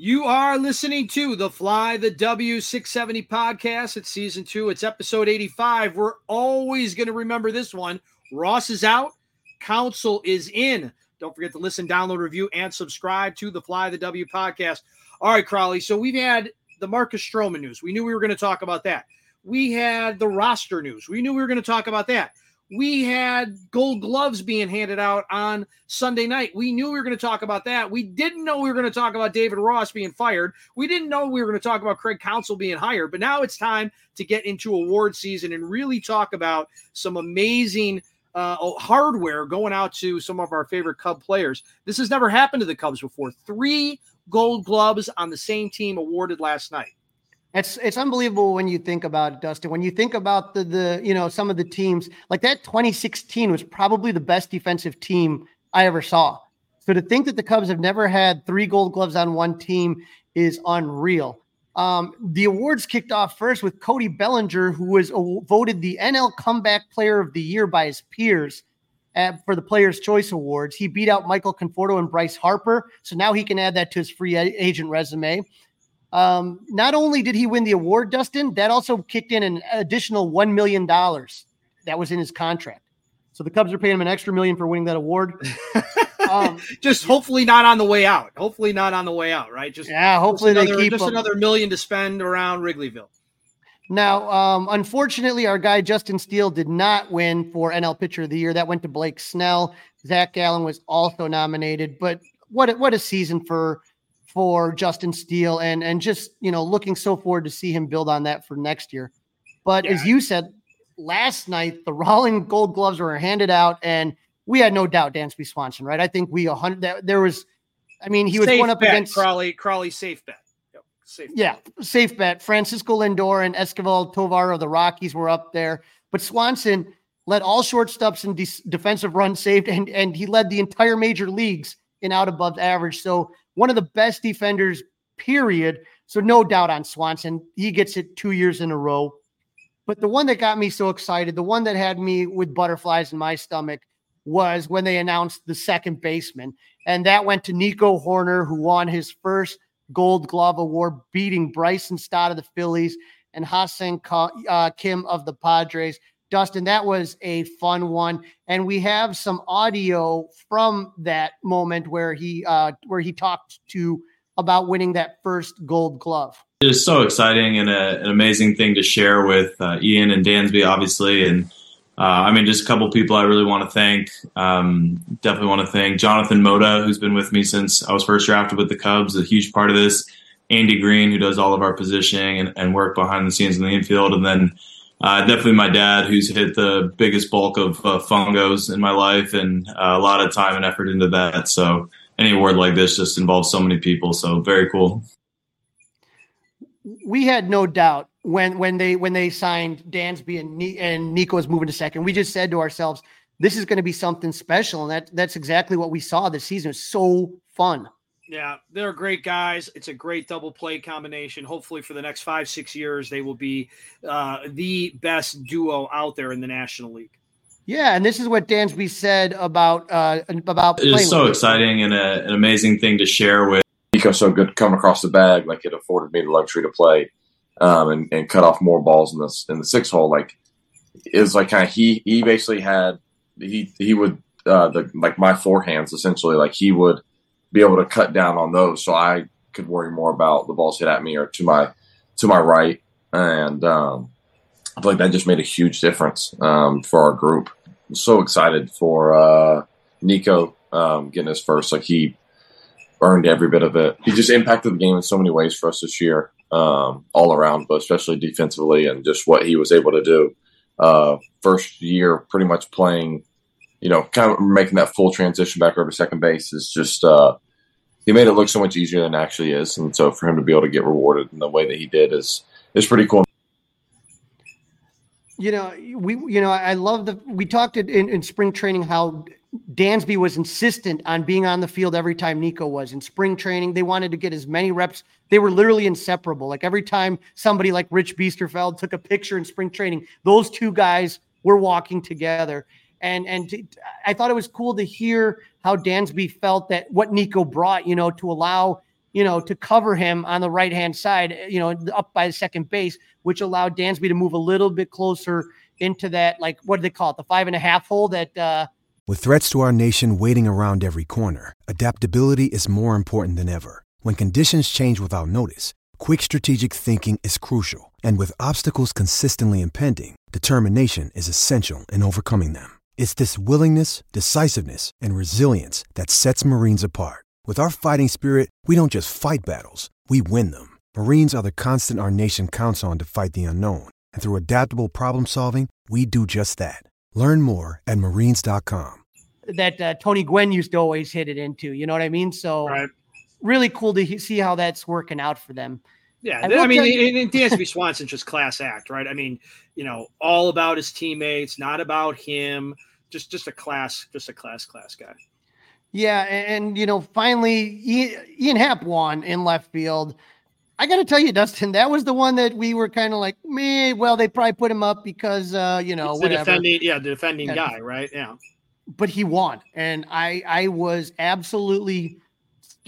You are listening to the Fly the W670 podcast. It's season two, it's episode 85. We're always going to remember this one. Ross is out, Counsell is in. Don't forget to listen, download, review, and subscribe to the Fly the W podcast. All right, Crawly. So we've had the Marcus Stroman news. We knew we were going to talk about that. We had the roster news. We knew we were going to talk about that we had gold gloves being handed out on Sunday night. We knew we were going to talk about that. We didn't know we were going to talk about David Ross being fired. We didn't know we were going to talk about Craig Counsell being hired. But now it's time to get into award season and really talk about some amazing uh, hardware going out to some of our favorite Cub players. This has never happened to the Cubs before. Three gold gloves on the same team awarded last night. It's it's unbelievable when you think about it, Dustin. When you think about the the you know some of the teams like that 2016 was probably the best defensive team I ever saw. So to think that the Cubs have never had three Gold Gloves on one team is unreal. Um, the awards kicked off first with Cody Bellinger, who was voted the NL Comeback Player of the Year by his peers at, for the Players' Choice Awards. He beat out Michael Conforto and Bryce Harper, so now he can add that to his free agent resume. Um, not only did he win the award, Dustin, that also kicked in an additional $1 million that was in his contract. So the Cubs are paying him an extra million for winning that award. Um, just hopefully not on the way out. Hopefully not on the way out, right? Just yeah. Hopefully just another, they keep just another million to spend around Wrigleyville. Now, um, unfortunately, our guy Justin Steele did not win for NL Pitcher of the Year. That went to Blake Snell. Zach Gallen was also nominated, but what a, what a season for for Justin Steele and and just you know looking so forward to see him build on that for next year. But yeah. as you said last night, the Rawling Gold Gloves were handed out, and we had no doubt Dansby Swanson, right? I think we a hundred. There was, I mean, he was safe going up bet, against Crawly. Crawly safe bet. safe yeah, bet. safe bet. Francisco Lindor and Escobar Tovar of the Rockies were up there, but Swanson led all shortstops in de- defensive runs saved, and and he led the entire major leagues in out above average. So one of the best defenders, period. So no doubt on Swanson. He gets it two years in a row. But the one that got me so excited, the one that had me with butterflies in my stomach, was when they announced the second baseman. And that went to Nico Hoerner, who won his first Gold Glove Award, beating Bryson Stott of the Phillies and Ha-Seong uh, Kim of the Padres. Dustin, that was a fun one, and we have some audio from that moment where he uh, where he talked to about winning that first Gold Glove. It was so exciting and a, an amazing thing to share with uh, Ian and Dansby, obviously, and uh, I mean, just a couple people I really want to thank. Um, definitely want to thank Jonathan Mota, who's been with me since I was first drafted with the Cubs, a huge part of this. Andy Green, who does all of our positioning and, and work behind the scenes in the infield, and then uh, definitely my dad, who's hit the biggest bulk of uh, fungos in my life, and uh, a lot of time and effort into that. So any award like this just involves so many people. So very cool. We had no doubt when when they when they signed Dansby and and Nico was moving to second. We just said to ourselves, "This is going to be something special," and that that's exactly what we saw this season. It so fun. Yeah, they're great guys. It's a great double play combination. Hopefully, for the next five, six years, they will be uh, the best duo out there in the National League. Yeah, and this is what Dansby said about uh, about. It is so exciting and a, an amazing thing to share with. Nico's so good coming across the bag, like it afforded me the luxury to play um, and, and cut off more balls in the in the six hole. Like is like kind of he he basically had he he would uh, the like my forehands essentially like he would be able to cut down on those, so I could worry more about the balls hit at me or to my to my right, and um, I feel like that just made a huge difference um, for our group. I'm so excited for uh, Nico um, getting his first. Like he earned every bit of it. He just impacted the game in so many ways for us this year, um, all around, but especially defensively and just what he was able to do. Uh, first year, pretty much playing, you know, kind of making that full transition back over to second base is just. Uh, he made it look so much easier than actually is, and so for him to be able to get rewarded in the way that he did is is pretty cool. You know, we you know I love the we talked in, in spring training how Dansby was insistent on being on the field every time Nico was in spring training. They wanted to get as many reps. They were literally inseparable. Like every time somebody like Rich Biesterfeld took a picture in spring training, those two guys were walking together. And and to, I thought it was cool to hear how Dansby felt that what Nico brought, you know, to allow you know, to cover him on the right hand side, you know, up by the second base, which allowed Dansby to move a little bit closer into that, like, what do they call it? The five and a half hole that, uh, with threats to our nation waiting around every corner, adaptability is more important than ever. When conditions change without notice, quick strategic thinking is crucial. And with obstacles consistently impending, determination is essential in overcoming them. It's this willingness, decisiveness, and resilience that sets Marines apart. With our fighting spirit, we don't just fight battles, we win them. Marines are the constant our nation counts on to fight the unknown. And through adaptable problem solving, we do just that. Learn more at marines.com. That uh, Tony Gwynn used to always hit it into, you know what I mean? So, right. really cool to see how that's working out for them. Yeah, I, I mean, you- Dansby Swanson's just class act, right? I mean, you know, all about his teammates, not about him. Just, just a class, just a class, class guy. Yeah, and, and you know, finally, Ian Happ won in left field. I got to tell you, Dustin, that was the one that we were kind of like, me. Well, they probably put him up because, uh, you know, it's whatever. defending, yeah, the defending yeah. guy, right? Yeah. But he won, and I, I was absolutely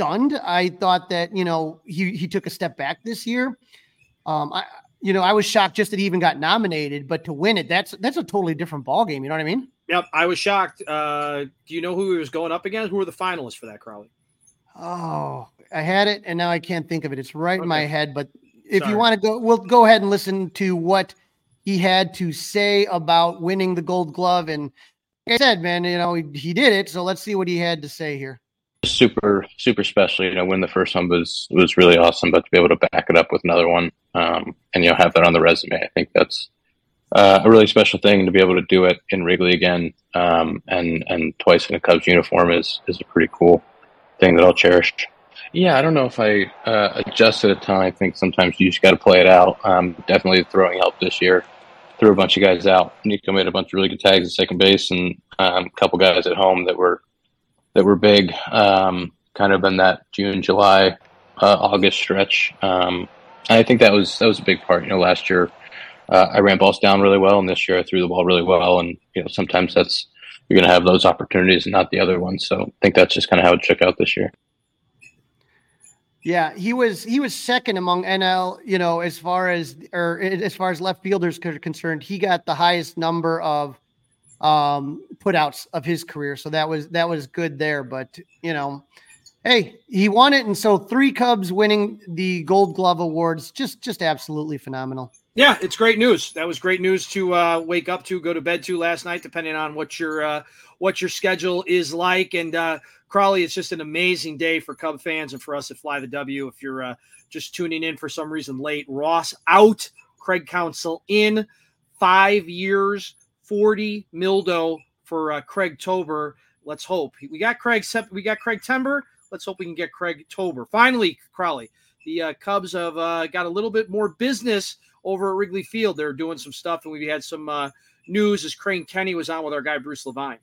stunned. I thought that you know he he took a step back this year. Um, I, you know, I was shocked just that he even got nominated, but to win it, that's that's a totally different ball game. You know what I mean? Yep, I was shocked. Uh, do you know who he was going up against? Who were the finalists for that, Crawly? Oh, I had it, and now I can't think of it. It's right okay. in my head. But if Sorry. you want to go, we'll go ahead and listen to what he had to say about winning the Gold Glove. And like I said, man, you know, he, he did it. So let's see what he had to say here. Super, super special. You know, win the first one was was really awesome, but to be able to back it up with another one, um, and you know, have that on the resume, I think that's uh, a really special thing to be able to do it in Wrigley again, um, and and twice in a Cubs uniform is is a pretty cool thing that I'll cherish. Yeah, I don't know if I uh, adjusted a ton. I think sometimes you just got to play it out. Um, definitely throwing help this year. Threw a bunch of guys out. Nico made a bunch of really good tags at second base, and um, a couple guys at home that were that were big. Um, kind of in that June, July, uh, August stretch. Um, I think that was that was a big part. You know, last year uh, I ran balls down really well, and this year I threw the ball really well. And you know, sometimes that's you're going to have those opportunities and not the other ones. So I think that's just kind of how it shook out this year. Yeah, he was he was second among NL, you know, as far as or as far as left fielders are concerned. He got the highest number of um putouts of his career, so that was that was good there. But you know, hey, he won it, and so three Cubs winning the Gold Glove awards, just just absolutely phenomenal. Yeah, it's great news. That was great news to uh, wake up to, go to bed to last night, depending on what your uh, what your schedule is like. And uh, Crawly, it's just an amazing day for Cub fans and for us at Fly the W. If you're uh, just tuning in for some reason late, Ross out, Craig Counsell in, five years, forty mildo for uh, Craig Tober. Let's hope we got Craig. We got Craig Timber. Let's hope we can get Craig Tober. Finally, Crawly, the uh, Cubs have got a little bit more business over at Wrigley Field. They're doing some stuff, and we had some uh, news as Crane Kenney was on with our guy Bruce Levine.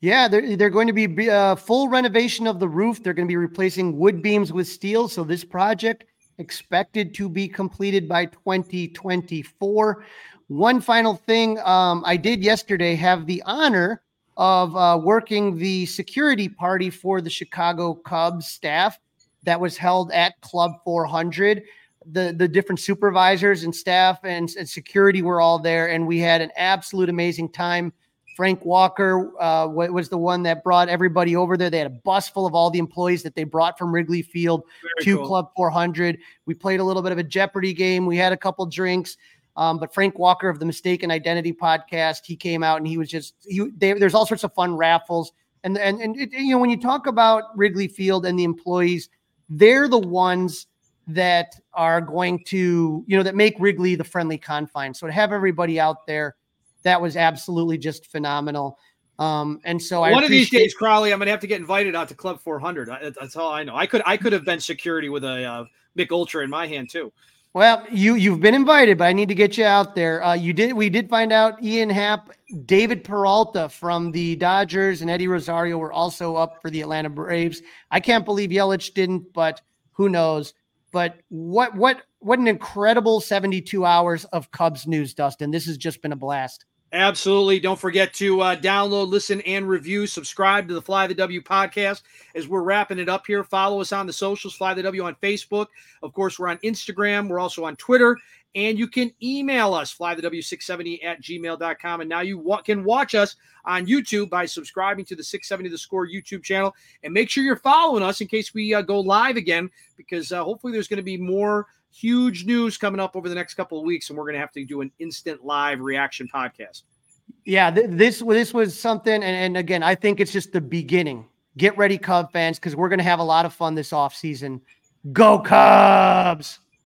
Yeah, they're, they're going to be uh, full renovation of the roof. They're going to be replacing wood beams with steel. So this project expected to be completed by 2024. One final thing, um, I did yesterday have the honor of uh, working the security party for the Chicago Cubs staff that was held at Club 400 the the different supervisors and staff and, and, security were all there, and we had an absolute amazing time. Frank Walker uh, was the one that brought everybody over there. They had a bus full of all the employees that they brought from Wrigley Field Very to cool. Club 400. We played a little bit of a Jeopardy game. We had a couple drinks. Um, but Frank Walker of the Mistaken Identity podcast, he came out and he was just he, they, there's all sorts of fun raffles. And and and it, you know when you talk about Wrigley Field and the employees, they're the ones that are going to you know that make Wrigley the friendly confine. So to have everybody out there, that was absolutely just phenomenal. Um, and so one I one of these days, Crawly, I'm gonna have to get invited out to Club 400. That's all I know. I could I could have been security with a uh, Mich Ultra in my hand too. Well, you you've been invited, but I need to get you out there. Uh, you did. We did find out Ian Happ, David Peralta from the Dodgers, and Eddie Rosario were also up for the Atlanta Braves. I can't believe Yelich didn't, but who knows? But what what what an incredible 72 hours of Cubs news, Dustin. This has just been a blast. Absolutely. Don't forget to uh, download, listen, and review. Subscribe to the Fly the W podcast as we're wrapping it up here. Follow us on the socials, Fly the W on Facebook. Of course, we're on Instagram. We're also on Twitter. And you can email us, flythew670 at gmail.com. And now you wa- can watch us on YouTube by subscribing to the 670 The Score YouTube channel. And make sure you're following us in case we uh, go live again, because uh, hopefully there's going to be more huge news coming up over the next couple of weeks, and we're going to have to do an instant live reaction podcast. Yeah, th- this this was something, and, and again, I think it's just the beginning. Get ready, Cub fans, because we're going to have a lot of fun this off season. Go Cubs!